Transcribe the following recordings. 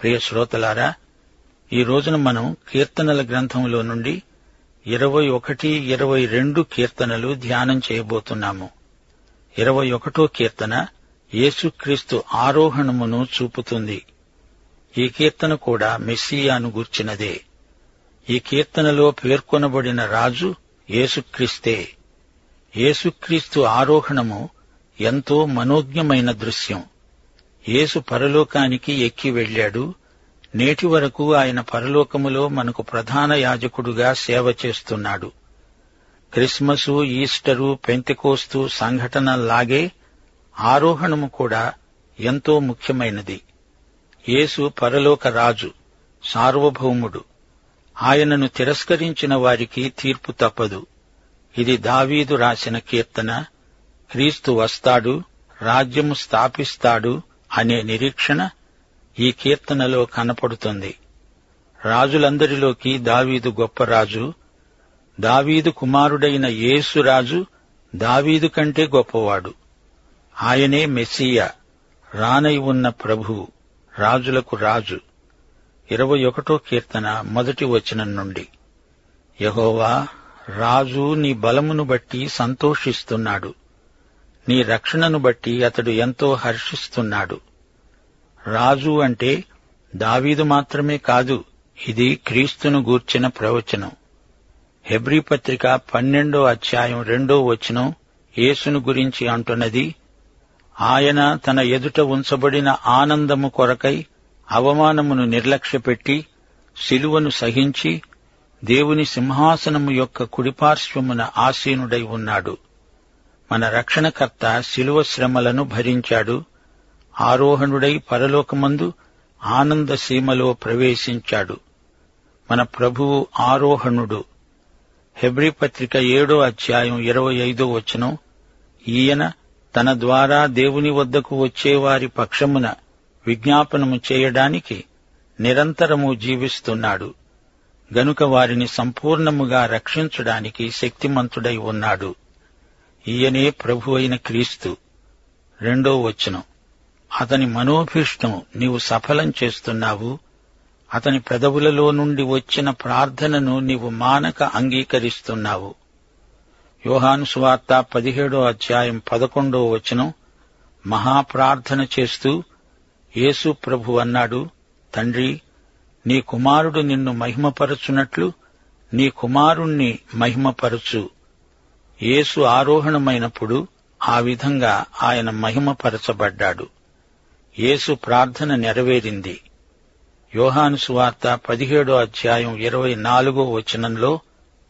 ప్రియ శ్రోతలారా ఈ రోజున మనం కీర్తనల గ్రంథంలో నుండి ఇరవై ఒకటి ఇరవై రెండు కీర్తనలు ధ్యానం చేయబోతున్నాము. ఇరవై ఒకటో కీర్తన యేసుక్రీస్తు ఆరోహణమును చూపుతుంది. ఈ కీర్తన కూడా మెస్సియాను గూర్చినదే. ఈ కీర్తనలో పేర్కొనబడిన రాజు యేసుక్రీస్తే. యేసుక్రీస్తు ఆరోహణము ఎంతో మనోజ్ఞమైన దృశ్యం. యేసు పరలోకానికి ఎక్కి వెళ్ళాడు. నేటి వరకు ఆయన పరలోకములో మనకు ప్రధాన యాజకుడుగా సేవ చేస్తున్నాడు. క్రిస్మసు ఈస్టరు పెంతెకోస్తు సంఘటనల్లాగే ఆరోహణము కూడా ఎంతో ముఖ్యమైనది. యేసు పరలోక రాజు సార్వభౌముడు. ఆయనను తిరస్కరించిన వారికి తీర్పు తప్పదు. ఇది దావీదు రాసిన కీర్తన. క్రీస్తు వస్తాడు రాజ్యము స్థాపిస్తాడు అనే నిరీక్షణ ఈ కీర్తనలో కనపడుతుంది. రాజులందరిలోకి దావీదు గొప్ప రాజు దావీదు కుమారుడైన యేసురాజు దావీదు కంటే గొప్పవాడు. ఆయనే మెస్సియా రానై ఉన్న ప్రభువు రాజులకు రాజు. ఇరవై ఒకటో కీర్తన మొదటి వచనం నుండి. యహోవా రాజు నీ బలమును బట్టి సంతోషిస్తున్నాడు. నీ రక్షణను బట్టి అతడు ఎంతో హర్షిస్తున్నాడు. రాజు అంటే దావీదు మాత్రమే కాదు ఇది క్రీస్తును గూర్చిన ప్రవచనం. హెబ్రీ పత్రిక పన్నెండో అధ్యాయం రెండో వచనం యేసును గురించి అంటున్నది ఆయన తన ఎదుట ఉంచబడిన ఆనందము కొరకై అవమానమును నిర్లక్ష్యపెట్టి శిలువను సహించి దేవుని సింహాసనము యొక్క కుడిపార్శ్వమున ఆసీనుడై ఉన్నాడు. మన రక్షణకర్త శిలువ శ్రమలను భరించాడు. ఆరోహణుడై పరలోకమందు ఆనంద సీమలో ప్రవేశించాడు. మన ప్రభువు ఆరోహణుడు. హెబ్రీ పత్రిక ఏడో అధ్యాయం ఇరవై ఐదో వచనం ఈయన తన ద్వారా దేవుని వద్దకు వచ్చేవారి పక్షమున విజ్ఞాపనము చేయడానికి నిరంతరము జీవిస్తున్నాడు. గనుక వారిని సంపూర్ణముగా రక్షించడానికి శక్తిమంతుడై ఉన్నాడు. ఈయనే ప్రభు అయిన క్రీస్తు. రెండో వచనం. అతని మనోభీష్టం నీవు సఫలం చేస్తున్నావు. అతని పెదవులలో నుండి వచ్చిన ప్రార్థనను నీవు మానక అంగీకరిస్తున్నావు. యోహాను సువార్త పదిహేడో అధ్యాయం పదకొండో వచనం. మహాప్రార్థన చేస్తూ యేసు ప్రభు అన్నాడు తండ్రి నీ కుమారుడు నిన్ను మహిమపరచునట్లు నీ కుమారుణ్ణి మహిమపరచు. యేసు ఆరోహణమైనప్పుడు ఆ విధంగా ఆయన మహిమపరచబడ్డాడు. యేసు ప్రార్థన నెరవేరింది. యోహాను సువార్త పదిహేడో అధ్యాయం ఇరవై నాలుగో వచనంలో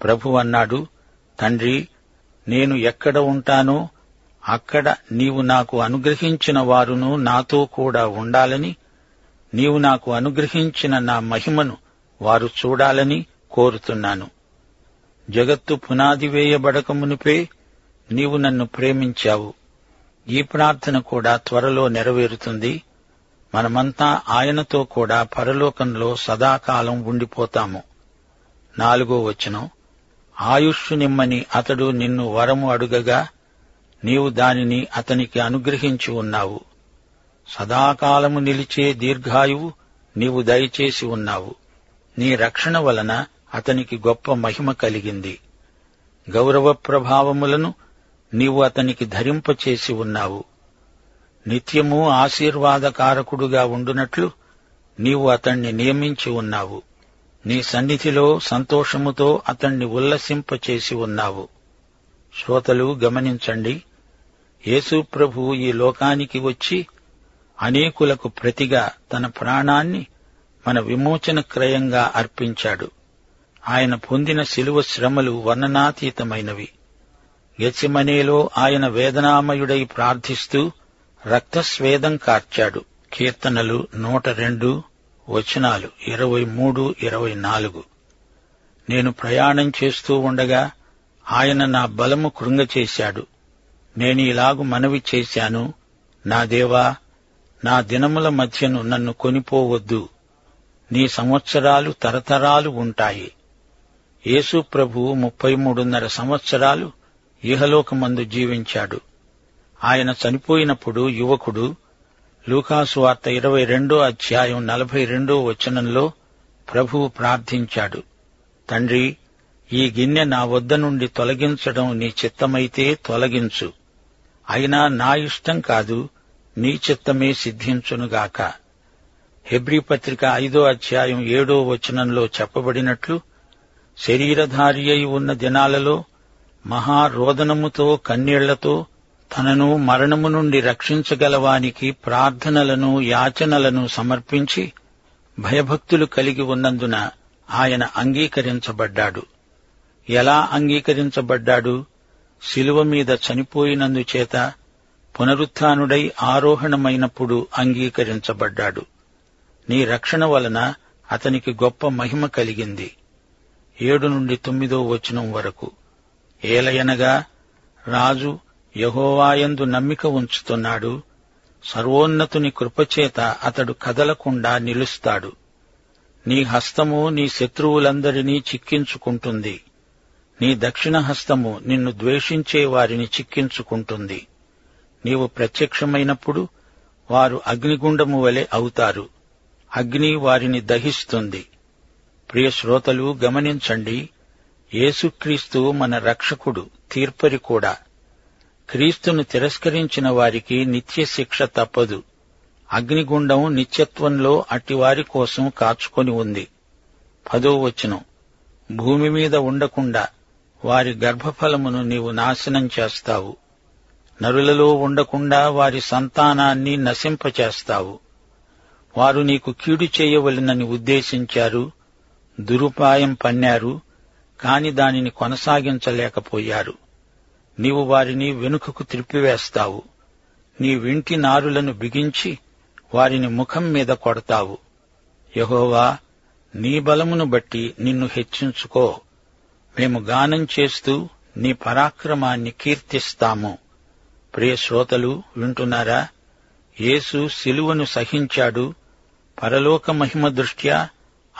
ప్రభు అన్నాడు తండ్రి నేను ఎక్కడ ఉంటానో అక్కడ నీవు నాకు అనుగ్రహించిన వారును నాతో కూడా ఉండాలని నీవు నాకు అనుగ్రహించిన నా మహిమను వారు చూడాలని కోరుతున్నాను. జగత్తు పునాది వేయబడకమునుపే నీవు నన్ను ప్రేమించావు. ఈ ప్రార్థన కూడా త్వరలో నెరవేరుతుంది. మనమంతా ఆయనతో కూడా పరలోకంలో సదాకాలం ఉండిపోతాము. నాలుగో వచనం. ఆయుష్షు నిమ్మని అతడు నిన్ను వరము అడుగగా నీవు దానిని అతనికి అనుగ్రహించి ఉన్నావు. సదాకాలము నిలిచే దీర్ఘాయువు నీవు దయచేసి ఉన్నావు. నీ రక్షణ వలన అతనికి గొప్ప మహిమ కలిగింది. గౌరవ ప్రభావములను నీవు అతనికి ధరింపచేసి ఉన్నావు. నిత్యము ఆశీర్వాదకారకుడుగా ఉండునట్లు నీవు అతణ్ణి నియమించి ఉన్నావు. నీ సన్నిధిలో సంతోషముతో అతణ్ణి ఉల్లసింపచేసి ఉన్నావు. శ్రోతలు గమనించండి యేసుప్రభు ఈ లోకానికి వచ్చి అనేకులకు ప్రతిగా తన ప్రాణాన్ని మన విమోచన క్రయంగా అర్పించాడు. ఆయన పొందిన శిలువ శ్రమలు వర్ణనాతీతమైనవి. గెచ్చిమనేలో ఆయన వేదనామయుడై ప్రార్థిస్తూ రక్తస్వేదం కార్చాడు. కీర్తనలు నూట రెండు వచనాలు ఇరవై మూడు ఇరవై నాలుగు. నేను ప్రయాణం చేస్తూ ఉండగా ఆయన నా బలము కృంగచేశాడు నేను ఇలాగు మనవి చేశాను. నా దేవా నా దినముల మధ్యను నన్ను కొనిపోవద్దు. నీ సంవత్సరాలు తరతరాలు ఉంటాయి. యేసు ప్రభువు ముప్పై మూడున్నర సంవత్సరాలు ఇహలోకమందు జీవించాడు. ఆయన చనిపోయినప్పుడు యువకుడు లూకాసు వార్త ఇరవై రెండో అధ్యాయం నలభై రెండో వచనంలో ప్రభువు ప్రార్థించాడు. తండ్రి ఈ గిన్నె నా వద్ద నుండి తొలగించడం నీ చిత్తమైతే తొలగించు. అయినా నా ఇష్టం కాదు నీ చిత్తమే సిద్ధించునుగాక హెబ్రీ పత్రిక ఐదో అధ్యాయం ఏడో వచనంలో చెప్పబడినట్లు శరీరధారి అయి ఉన్న దినాలలో మహారోదనముతో కన్నీళ్ళతో తనను మరణము నుండి రక్షించగలవానికి ప్రార్థనలను యాచనలను సమర్పించి భయభక్తులు కలిగి ఉన్నందున ఆయన అంగీకరించబడ్డాడు. ఎలా అంగీకరించబడ్డాడు? శిలువ మీద చనిపోయినందుచేత పునరుత్డై ఆరోహణమైనప్పుడు అంగీకరించబడ్డాడు. నీ రక్షణ వలన అతనికి గొప్ప మహిమ కలిగింది. ఏడు నుండి తొమ్మిదో వచనం వరకు. ఏలయనగా రాజు యహోవాయందు నమ్మిక ఉంచుతున్నాడు. సర్వోన్నతుని కృపచేత అతడు కదలకుండా నిలుస్తాడు. నీ హస్తము నీ శత్రువులందరినీ చిక్కించుకుంటుంది. నీ దక్షిణ హస్తము నిన్ను ద్వేషించే వారిని చిక్కించుకుంటుంది. నీవు ప్రత్యక్షమైనప్పుడు వారు అగ్నిగుండము వలె అవుతారు. అగ్ని వారిని దహిస్తుంది. ప్రియ శ్రోతలు గమనించండి యేసుక్రీస్తు మన రక్షకుడు తీర్పరి కూడా. క్రీస్తును తిరస్కరించిన వారికి నిత్య శిక్ష తప్పదు. అగ్నిగుండం నిత్యత్వంలో అట్టివారి కోసం కాచుకొని ఉంది. పదో వచనం. భూమి మీద ఉండకుండా వారి గర్భఫలమును నీవు నాశనం చేస్తావు. నరులలో ఉండకుండా వారి సంతానాన్ని నశింపచేస్తావు. వారు నీకు కీడు చేయవలనని ఉద్దేశించారు. దురుపాయం పన్నారు కాని దానిని కొనసాగించలేకపోయారు. నీవు వారిని వెనుకకు త్రిప్పివేస్తావు. నీ వింటి నారులను బిగించి వారిని ముఖం మీద కొడతావు. యహోవా నీ బలమును బట్టి నిన్ను హెచ్చించుకో. మేము గానం చేస్తూ నీ పరాక్రమాన్ని కీర్తిస్తాము. ప్రియ శ్రోతలు వింటున్నారా? యేసు శిలువను సహించాడు. పరలోక మహిమ దృష్ట్యా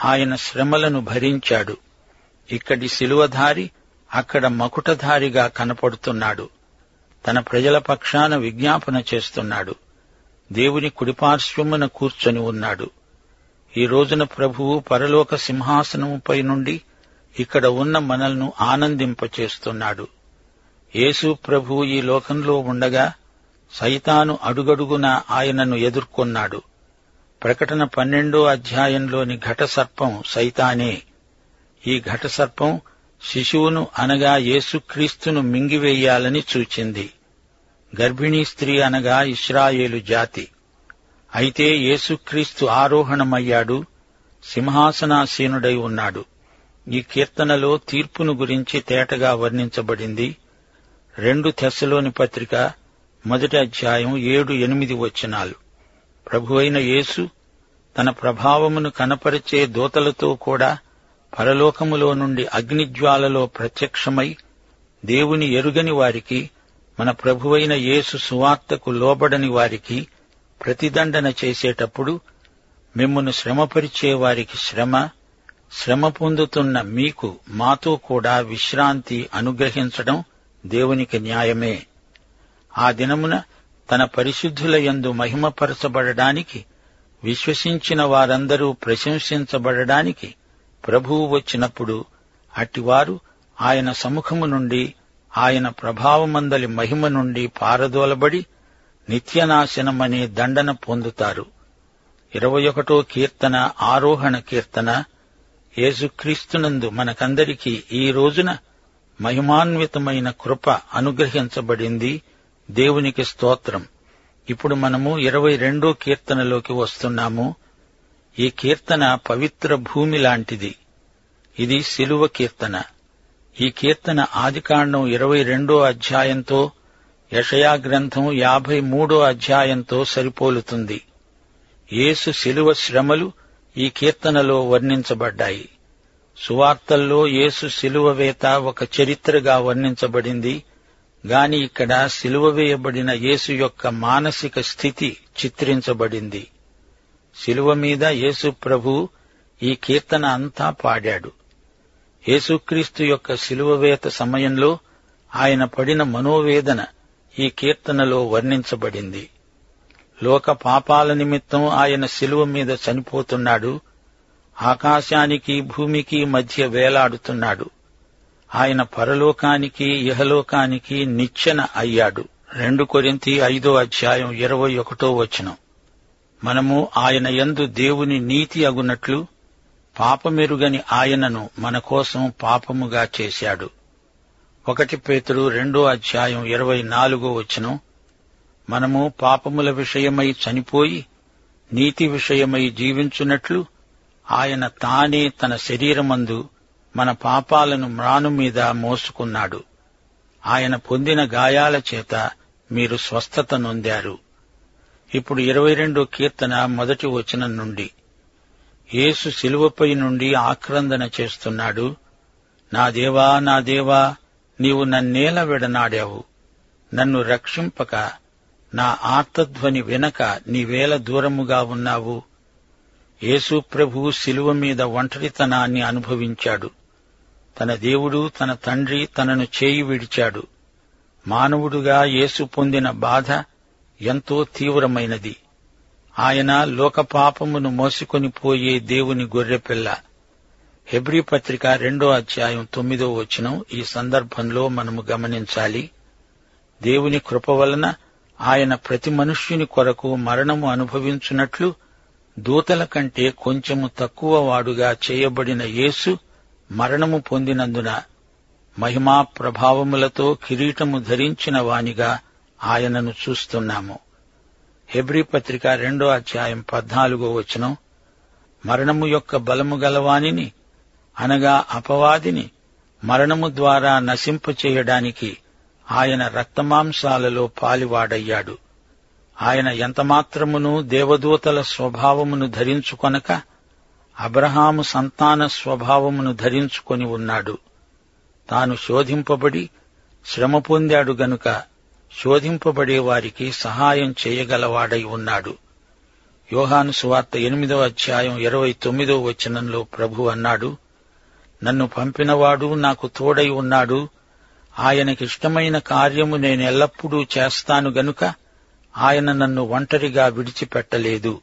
ఆయన శ్రమలను భరించాడు. ఇక్కడి శిలువధారి అక్కడ మకుటధారిగా కనపడుతున్నాడు. తన ప్రజల పక్షాన విజ్ఞాపన చేస్తున్నాడు. దేవుని కుడిపార్శ్వమున కూర్చొని ఉన్నాడు. ఈ రోజున ప్రభువు పరలోక సింహాసనముపై నుండి ఇక్కడ ఉన్న మనల్ను ఆనందింపచేస్తున్నాడు. యేసు ప్రభువు ఈ లోకంలో ఉండగా సైతాను అడుగడుగున ఆయనను ఎదుర్కొన్నాడు. ప్రకటన పన్నెండో అధ్యాయంలోని ఘటసర్పం సైతానే. ఈ ఘటసర్పం శిశువును అనగా యేసుక్రీస్తును మింగివేయాలని చూచింది. గర్భిణీ స్త్రీ అనగా ఇస్రాయేలు జాతి. అయితే యేసుక్రీస్తు ఆరోహణమయ్యాడు సింహాసనాసీనుడై ఉన్నాడు. ఈ కీర్తనలో తీర్పును గురించి తేటగా వర్ణించబడింది. రెండు తెస్సలోని పత్రిక మొదటి అధ్యాయం ఏడు ఎనిమిది వచనాలు. ప్రభువైన యేసు తన ప్రభావమును కనపరిచే దూతలతో కూడా పరలోకములో నుండి అగ్నిజ్వాలలో ప్రత్యక్షమై దేవుని ఎరుగని వారికి మన ప్రభువైన యేసు సువార్తకు లోబడని వారికి ప్రతిదండన చేసేటప్పుడు మిమ్మను శ్రమపరిచే వారికి శ్రమ శ్రమ పొందుతున్న మీకు మాతో కూడా విశ్రాంతి అనుగ్రహించడం దేవునికి న్యాయమే. ఆ దినమున తన పరిశుద్ధులయందు మహిమపరచబడడానికి విశ్వసించిన వారందరూ ప్రశంసించబడడానికి ప్రభువు వచ్చినప్పుడు అట్టివారు ఆయన సముఖము నుండి ఆయన ప్రభావమందలి మహిమ నుండి పారదోలబడి నిత్యనాశనమనే దండన పొందుతారు. ఇరవై ఒకటో కీర్తన ఆరోహణ కీర్తన యేసుక్రీస్తునందు మనకందరికీ ఈ రోజున మహిమాన్వితమైన కృప అనుగ్రహించబడింది. దేవునికి స్తోత్రం. ఇప్పుడు మనము ఇరవై రెండో కీర్తనలోకి వస్తున్నాము. ఈ కీర్తన పవిత్ర భూమి లాంటిది. ఇది శిలువ కీర్తన. ఈ కీర్తన ఆదికాండం ఇరవై రెండో అధ్యాయంతో యషయా గ్రంథం యాభై మూడో అధ్యాయంతో సరిపోలుతుంది. యేసు శిలువ శ్రమలు ఈ కీర్తనలో వర్ణించబడ్డాయి. సువార్తల్లో యేసు శిలువ వేత ఒక చరిత్రగా వర్ణించబడింది. గాని ఇక్కడ శిలువ వేయబడిన యేసు యొక్క మానసిక స్థితి చిత్రించబడింది. శిలువ మీద యేసు ప్రభు ఈ కీర్తన అంతా పాడాడు. యేసుక్రీస్తు యొక్క శిలువవేత సమయంలో ఆయన పడిన మనోవేదన ఈ కీర్తనలో వర్ణించబడింది. లోక పాపాల నిమిత్తం ఆయన శిలువ మీద చనిపోతున్నాడు. ఆకాశానికి భూమికి మధ్య వేలాడుతున్నాడు. ఆయన పరలోకానికి ఇహలోకానికి నిచ్చెన అయ్యాడు. రెండు కొరింతి ఐదో అధ్యాయం ఇరవై ఒకటో వచనం. మనము ఆయన యందు దేవుని నీతి అగునట్లు పాపమెరుగని ఆయనను మన కోసం పాపముగా చేశాడు. ఒకటి పేతుడు రెండో అధ్యాయం ఇరవై నాలుగో వచనం. మనము పాపముల విషయమై చనిపోయి నీతి విషయమై జీవించున్నట్లు ఆయన తానే తన శరీరమందు మన పాపాలను మ్రాను మీద మోసుకున్నాడు. ఆయన పొందిన గాయాల చేత మీరు స్వస్థత నొందారు. ఇప్పుడు ఇరవై రెండో కీర్తన మొదటి వచనం నుండి. యేసు శిలువపై నుండి ఆక్రందన చేస్తున్నాడు. నా దేవా నా దేవా నీవు నన్నేల విడనాడావు. నన్ను రక్షింపక నా ఆర్తధ్వని వినక నీవేల దూరముగా ఉన్నావు. యేసు ప్రభు శిలువ మీద ఒంటరితనాన్ని అనుభవించాడు. తన దేవుడు తన తండ్రి తనను చేయి విడిచాడు. మానవుడుగా యేసు పొందిన బాధ ఎంతో తీవ్రమైనది. ఆయన లోకపాపమును మోసుకొని పోయే దేవుని గొర్రెపిల్ల. హెబ్రీ పత్రిక రెండో అధ్యాయం తొమ్మిదో వచనం ఈ సందర్భంలో మనము గమనించాలి. దేవుని కృప వలన ఆయన ప్రతి మనుష్యుని కొరకు మరణము అనుభవించున్నట్లు దూతల కంటే కొంచెము తక్కువ వాడుగా చేయబడిన యేసు మరణము పొందినందున మహిమా ప్రభావములతో కిరీటము ధరించిన వానిగా ఆయనను చూస్తున్నాము. హెబ్రీ పత్రిక రెండో అధ్యాయం పద్నాలుగో వచనం మరణము యొక్క బలము గలవానిని అనగా అపవాదిని మరణము ద్వారా నశింపచేయడానికి ఆయన రక్తమాంసాలలో పాలివాడయ్యాడు. ఆయన ఎంతమాత్రమును దేవదూతల స్వభావమును ధరించుకొనక అబ్రహాము సంతాన స్వభావమును ధరించుకొని ఉన్నాడు. తాను శోధింపబడి శ్రమ పొందాడు గనుక శోధింపబడే వారికి సహాయం చేయగలవాడై ఉన్నాడు. యోహాను సువార్త ఎనిమిదవ అధ్యాయం ఇరవై తొమ్మిదో వచనంలో ప్రభు అన్నాడు నన్ను పంపినవాడు నాకు తోడై ఉన్నాడు. ఆయనకిష్టమైన కార్యము నేనెల్లప్పుడూ చేస్తాను గనుక ఆయన నన్ను ఒంటరిగా విడిచిపెట్టలేదు.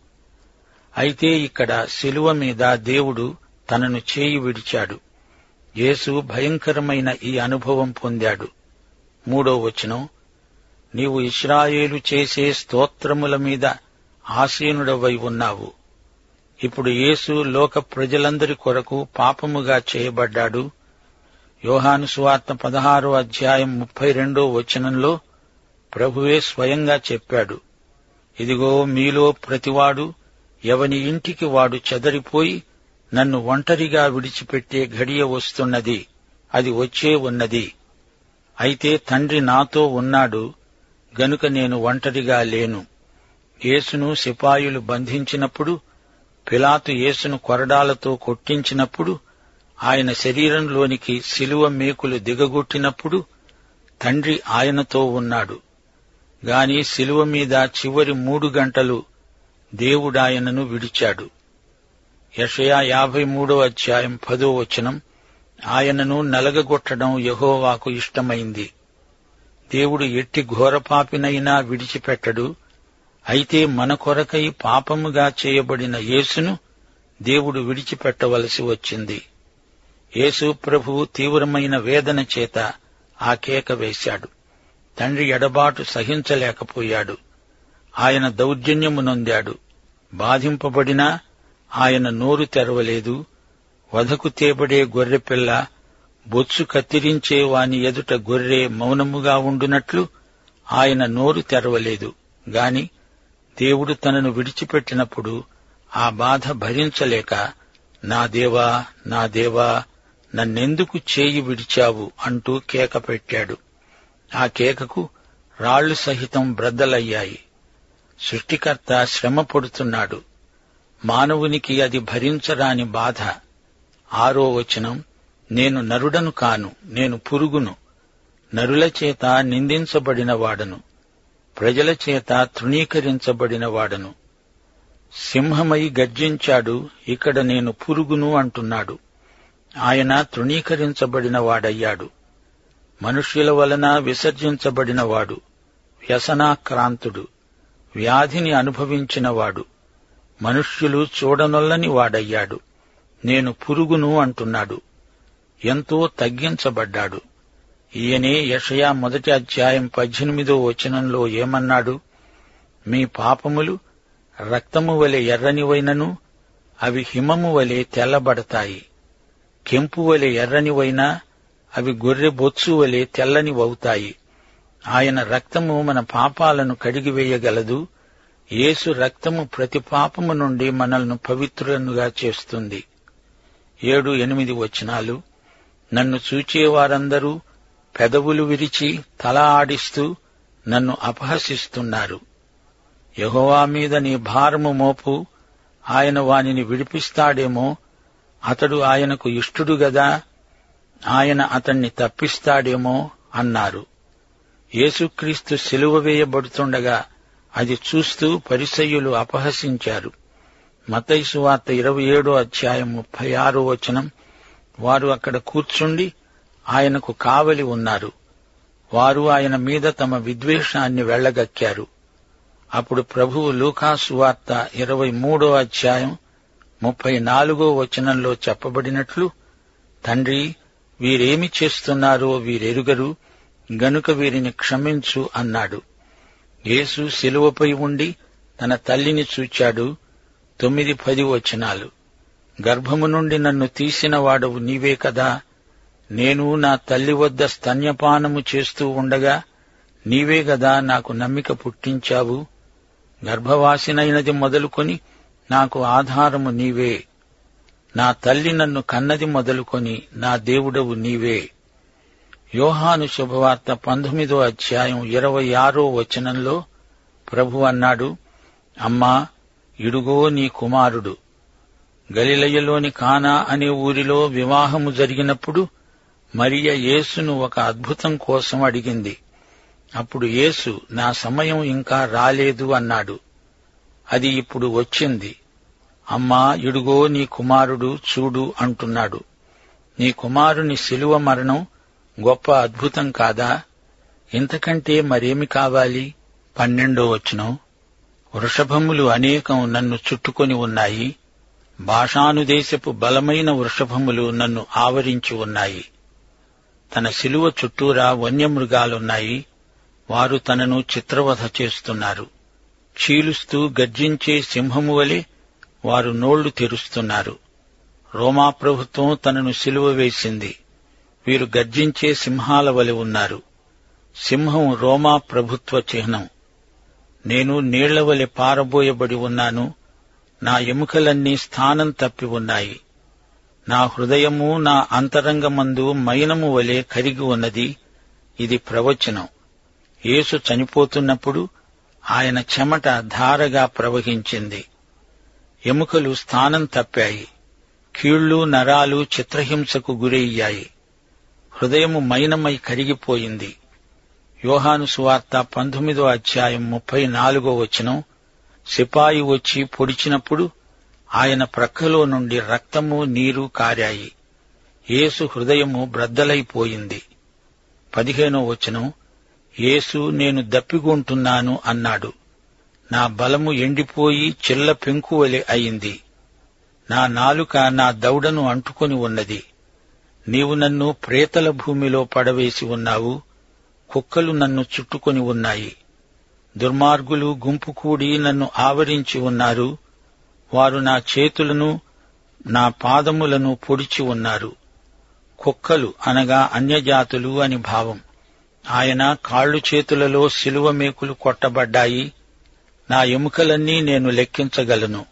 అయితే ఇక్కడ శిలువ మీద దేవుడు తనను చేయి విడిచాడు. యేసు భయంకరమైన ఈ అనుభవం పొందాడు. మూడో వచనం నీవు ఇస్రాయేలు చేసే స్తోత్రముల మీద ఆసీనుడవై ఉన్నావు. ఇప్పుడు యేసు లోక ప్రజలందరి కొరకు పాపముగా చేయబడ్డాడు. యోహాను సువార్త పదహారో అధ్యాయం ముప్పై రెండో వచనంలో ప్రభువే స్వయంగా చెప్పాడు ఇదిగో మీలో ప్రతివాడు ఎవని ఇంటికి వాడు చెదరిపోయి నన్ను ఒంటరిగా విడిచిపెట్టే ఘడియ వస్తున్నది అది వచ్చే ఉన్నది. అయితే తండ్రి నాతో ఉన్నాడు గనుక నేను ఒంటరిగా లేను. యేసును సిపాయులు బంధించినప్పుడు పిలాతు యేసును కొరడాలతో కొట్టించినప్పుడు ఆయన శరీరంలోనికి శిలువ మేకులు దిగగొట్టినప్పుడు తండ్రి ఆయనతో ఉన్నాడు. గాని శిలువ మీద చివరి మూడు గంటలు దేవుడాయనను విడిచాడు. యషయా యాభై మూడో అధ్యాయం పదో వచనం ఆయనను నలగగొట్టడం యహోవాకు ఇష్టమైంది. దేవుడు ఎట్టి ఘోరపాపినైనా విడిచిపెట్టడు. అయితే మన కొరకై పాపముగా చేయబడిన యేసును దేవుడు విడిచిపెట్టవలసి వచ్చింది. యేసు ప్రభువు తీవ్రమైన వేదన చేత ఆ కేక వేశాడు. తండ్రి ఎడబాటు సహించలేకపోయాడు. ఆయన దౌర్జన్యము నొందాడు. బాధింపబడినా ఆయన నోరు తెరవలేదు. వధకు తేబడే గొర్రెపిల్ల బొత్సు కత్తిరించే వాని ఎదుట గొర్రె మౌనముగా ఉండునట్లు ఆయన నోరు తెరవలేదు. గాని దేవుడు తనను విడిచిపెట్టినప్పుడు ఆ బాధ భరించలేక నా దేవా నా దేవా నన్నెందుకు చేయి విడిచావు అంటూ కేక పెట్టాడు. ఆ కేకకు రాళ్ళు సహితం బ్రద్దలయ్యాయి. సృష్టికర్త శ్రమ పడుతున్నాడు. మానవునికి అది భరించరాని బాధ. ఆరో వచనం నేను నరుడను కాను నేను పురుగును. నరుల చేత నిందించబడినవాడను ప్రజల చేత తృణీకరించబడినవాడను సింహమై గర్జించాడు ఇక్కడ నేను పురుగును అంటున్నాడు. ఆయన తృణీకరించబడినవాడయ్యాడు మనుష్యుల వలన విసర్జించబడినవాడు వ్యసనాక్రాంతుడు. వ్యాధిని అనుభవించినవాడు. మనుష్యులు చూడనొల్లని వాడయ్యాడు. నేను పురుగును అంటున్నాడు. ఎంతో తగ్గించబడ్డాడు. ఈయనే యషయా మొదటి అధ్యాయం పద్దెనిమిదో వచనంలో ఏమన్నాడు? మీ పాపములు రక్తము వలె ఎర్రనివైనను అవి హిమము వలె తెల్లబడతాయి. కెంపు వలె ఎర్రనివైనా అవి గొర్రె బొత్సు వలె తెల్లనివవుతాయి. ఆయన రక్తము మన పాపాలను కడిగివేయగలదు. యేసు రక్తము ప్రతి పాపము నుండి మనల్ని పవిత్రులనుగా చేస్తుంది. ఏడు ఎనిమిది వచనాలు. నన్ను చూచేవారందరూ పెదవులు విరిచి తల ఆడిస్తూ నన్ను అపహసిస్తున్నారు. యహోవా మీద నీ భారము మోపు ఆయన వానిని విడిపిస్తాడేమో అతడు ఆయనకు ఇష్టుడు గదా ఆయన అతన్ని తప్పిస్తాడేమో అన్నారు. యేసుక్రీస్తు సిలువ వేయబడుతుండగా అది చూస్తూ పరిసయ్యులు అపహసించారు. మతైసు వార్త ఇరవై ఏడో అధ్యాయం ముప్పై ఆరో వచనం. వారు అక్కడ కూర్చుండి ఆయనకు కావలి ఉన్నారు. వారు ఆయన మీద తమ విద్వేషాన్ని వెళ్ళగక్కారు అప్పుడు ప్రభువు లూకాసు వార్త ఇరవై మూడో అధ్యాయం ముప్పై నాలుగో వచనంలో చెప్పబడినట్లు తండ్రి వీరేమి చేస్తున్నారో వీరెరుగరు. గనుక వీరిని క్షమించు అన్నాడు. యేసు శిలువపై ఉండి తన తల్లిని చూచాడు. తొమ్మిది పది వచనాలు. గర్భము నుండి నన్ను తీసిన వాడవు నీవే కదా. నేను నా తల్లి వద్ద స్తన్యపానము చేస్తూ ఉండగా నీవే గదా నాకు నమ్మిక పుట్టించావు. గర్భవాసినైనది మొదలుకొని నాకు ఆధారము నీవే. నా తల్లి నన్ను కన్నది మొదలుకొని నా దేవుడవు నీవే. యోహాను శుభవార్త పంతొమ్మిదో అధ్యాయం ఇరవై ఆరో వచనంలో ప్రభు అన్నాడు అమ్మా ఇడుగో నీ కుమారుడు. గలిలయ్యలోని కానా అనే ఊరిలో వివాహము జరిగినప్పుడు మరియ యేసును ఒక అద్భుతం కోసం అడిగింది. అప్పుడు యేసు నా సమయం ఇంకా రాలేదు అన్నాడు. అది ఇప్పుడు వచ్చింది. అమ్మా ఇడుగో నీ కుమారుడు చూడు అంటున్నాడు. నీ కుమారుని శిలువ మరణం గొప్ప అద్భుతం కాదా? ఇంతకంటే మరేమి కావాలి? పన్నెండో వచనం. వృషభములు అనేకం నన్ను చుట్టుకొని ఉన్నాయి. భాషానుదేశపు బలమైన వృషభములు నన్ను ఆవరించి ఉన్నాయి. తన శిలువ చుట్టూరా వన్యమృగాలున్నాయి. వారు తనను చిత్రవధ చేస్తున్నారు. చీలుస్తూ గర్జించే సింహము వలె వారు నోళ్ళు తెరుస్తున్నారు. రోమా ప్రభుత్వం తనను సిలువ వేసింది. వీరు గర్జించే సింహాల వలె ఉన్నారు. సింహం రోమా ప్రభుత్వ చిహ్నం. నేను నీళ్ళ వలె పారబోయబడి ఉన్నాను. నా ఎముకలన్నీ స్థానం తప్పి ఉన్నాయి. నా హృదయము నా అంతరంగమందు మైనము వలె కరిగి ఉన్నది. ఇది ప్రవచనం. యేసు చనిపోతున్నప్పుడు ఆయన చెమట ధారగా ప్రవహించింది. ఎముకలు స్థానం తప్పాయి. కీళ్ళు నరాలు చిత్రహింసకు గురయ్యాయి. హృదయము మైనమై కరిగిపోయింది. యోహాను సువార్త పంతొమ్మిదో అధ్యాయం ముప్పై నాలుగో వచనం సిపాయి వచ్చి పొడిచినప్పుడు ఆయన ప్రక్కలో నుండి రక్తము నీరు కారాయి. యేసు హృదయము బ్రద్దలైపోయింది. పదిహేనో వచనం యేసు నేను దప్పిగొంటున్నాను అన్నాడు. నా బలము ఎండిపోయి చిల్ల పెంకువలె అయింది. నా నాలుక నా దౌడను అంటుకొని ఉన్నది. నీవు నన్ను ప్రేతల భూమిలో పడవేసి ఉన్నావు కుక్కలు నన్ను చుట్టుకొని ఉన్నాయి. దుర్మార్గులు గుంపు కూడి నన్ను ఆవరించి ఉన్నారు. వారు నా చేతులను నా పాదములను పొడిచి ఉన్నారు. కుక్కలు అనగా అన్యజాతులు అని భావం. ఆయన కాళ్ళు చేతులలో శిలువ మేకులు కొట్టబడ్డాయి. నా ఎముకలన్నీ నేను లెక్కించగలను.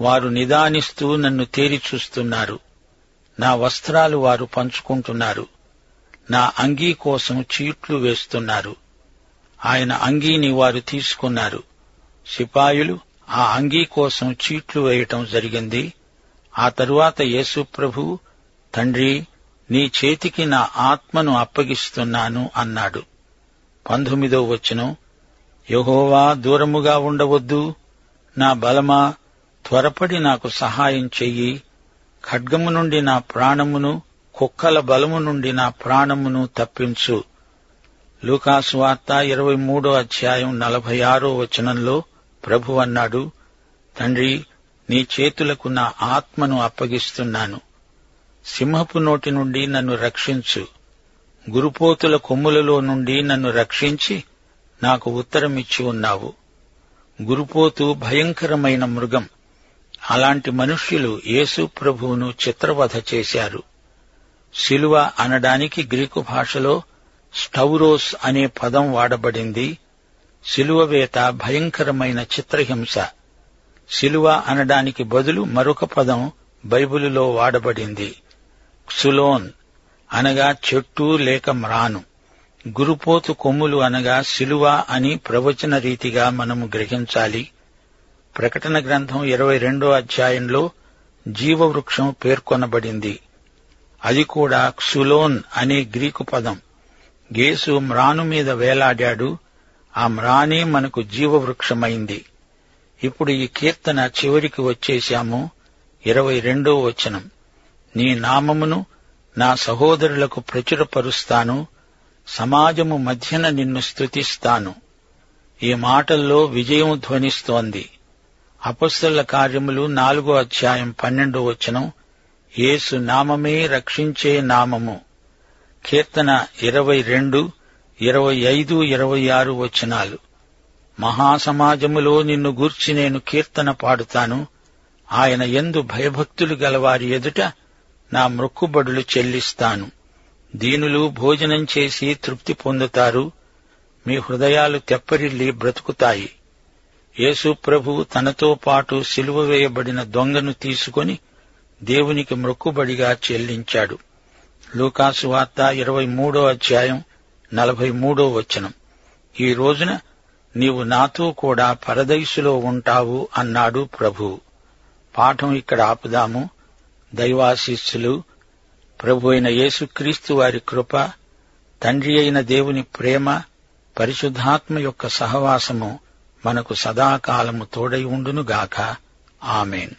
వారు నిదానిస్తూ నన్ను తేరి చూస్తున్నారు. నా వస్త్రాలు వారు పంచుకుంటున్నారు. నా అంగీ కోసం చీట్లు వేస్తున్నారు. ఆయన అంగీని వారు తీసుకున్నారు. సిపాయులు ఆ అంగీ కోసం చీట్లు వేయటం జరిగింది. ఆ తరువాత యేసు ప్రభు తండ్రి నీ చేతికి నా ఆత్మను అప్పగిస్తున్నాను అన్నాడు. పంతొమ్మిదో వచనం యహోవా దూరముగా ఉండవద్దు. నా బలమా త్వరపడి నాకు సహాయం చెయ్యి. ఖడ్గము నుండి నా ప్రాణమును కుక్కల బలము నుండి నా ప్రాణమును తప్పించు. లూకాసు వార్త ఇరవై మూడో అధ్యాయం నలభై ఆరో వచనంలో ప్రభు అన్నాడు తండ్రి నీ చేతులకు నా ఆత్మను అప్పగిస్తున్నాను. సింహపు నోటి నుండి నన్ను రక్షించు. గురుపోతుల కొమ్ములలో నుండి నన్ను రక్షించి నాకు ఉత్తరమిచ్చి ఉన్నావు. గురుపోతు భయంకరమైన మృగం. అలాంటి మనుష్యులు యేసు ప్రభువును చిత్రవధ చేశారు. శిలువ అనడానికి గ్రీకు భాషలో స్టౌరోస్ అనే పదం వాడబడింది. శిలువవేత భయంకరమైన చిత్రహింస. శిలువ అనడానికి బదులు మరొక పదం బైబిలులో వాడబడింది. క్సులోన్ అనగా చెట్టు లేక మ్రాను. గురుపోతు కొమ్ములు అనగా శిలువ అని ప్రవచన రీతిగా మనము గ్రహించాలి. ప్రకటన గ్రంథం ఇరవై రెండో అధ్యాయంలో జీవవృక్షం పేర్కొనబడింది. అది కూడా క్సులోన్ అనే గ్రీకు పదం. గేసు మ్రాను మీద వేలాడాడు ఆ మ్రానే మనకు జీవవృక్షమైంది. ఇప్పుడు ఈ కీర్తన చివరికి వచ్చేశాము ఇరవై రెండో వచనం. నీ నామమును నా సహోదరులకు ప్రచురపరుస్తాను సమాజము మధ్యన నిన్ను స్తుతిస్తాను. ఈ మాటల్లో విజయం ధ్వనిస్తోంది. అపస్సుల కార్యములు నాలుగో అధ్యాయం పన్నెండో వచనం యేసు నామమే రక్షించే నామము. కీర్తన ఇరవై రెండు ఇరవై ఐదు ఇరవై ఆరు వచనాలు. మహాసమాజములో నిన్ను గూర్చి నేను కీర్తన పాడుతాను. ఆయన ఎందు భయభక్తులు గలవారి ఎదుట నా మృక్కుబడులు చెల్లిస్తాను. దీనులు భోజనం చేసి తృప్తి పొందుతారు. మీ హృదయాలు తెప్పరిల్లి బ్రతుకుతాయి. యేసు ప్రభువు తనతో పాటు సిలువ వేయబడిన దొంగను తీసుకొని దేవునికి మొక్కుబడిగా చెల్లించాడు. లూకాసు వార్త ఇరవై మూడో అధ్యాయం నలభై మూడో వచనం. ఈ రోజున నీవు నాతో కూడా పరదైసులో ఉంటావు అన్నాడు ప్రభు. పాఠం ఇక్కడ ఆపుదాము. దైవాశీస్సులు ప్రభు అయిన యేసుక్రీస్తు వారి కృప తండ్రి అయిన దేవుని ప్రేమ పరిశుద్ధాత్మ యొక్క సహవాసము మనకు సదాకాలము తోడై ఉండునుగాక. ఆమెన్.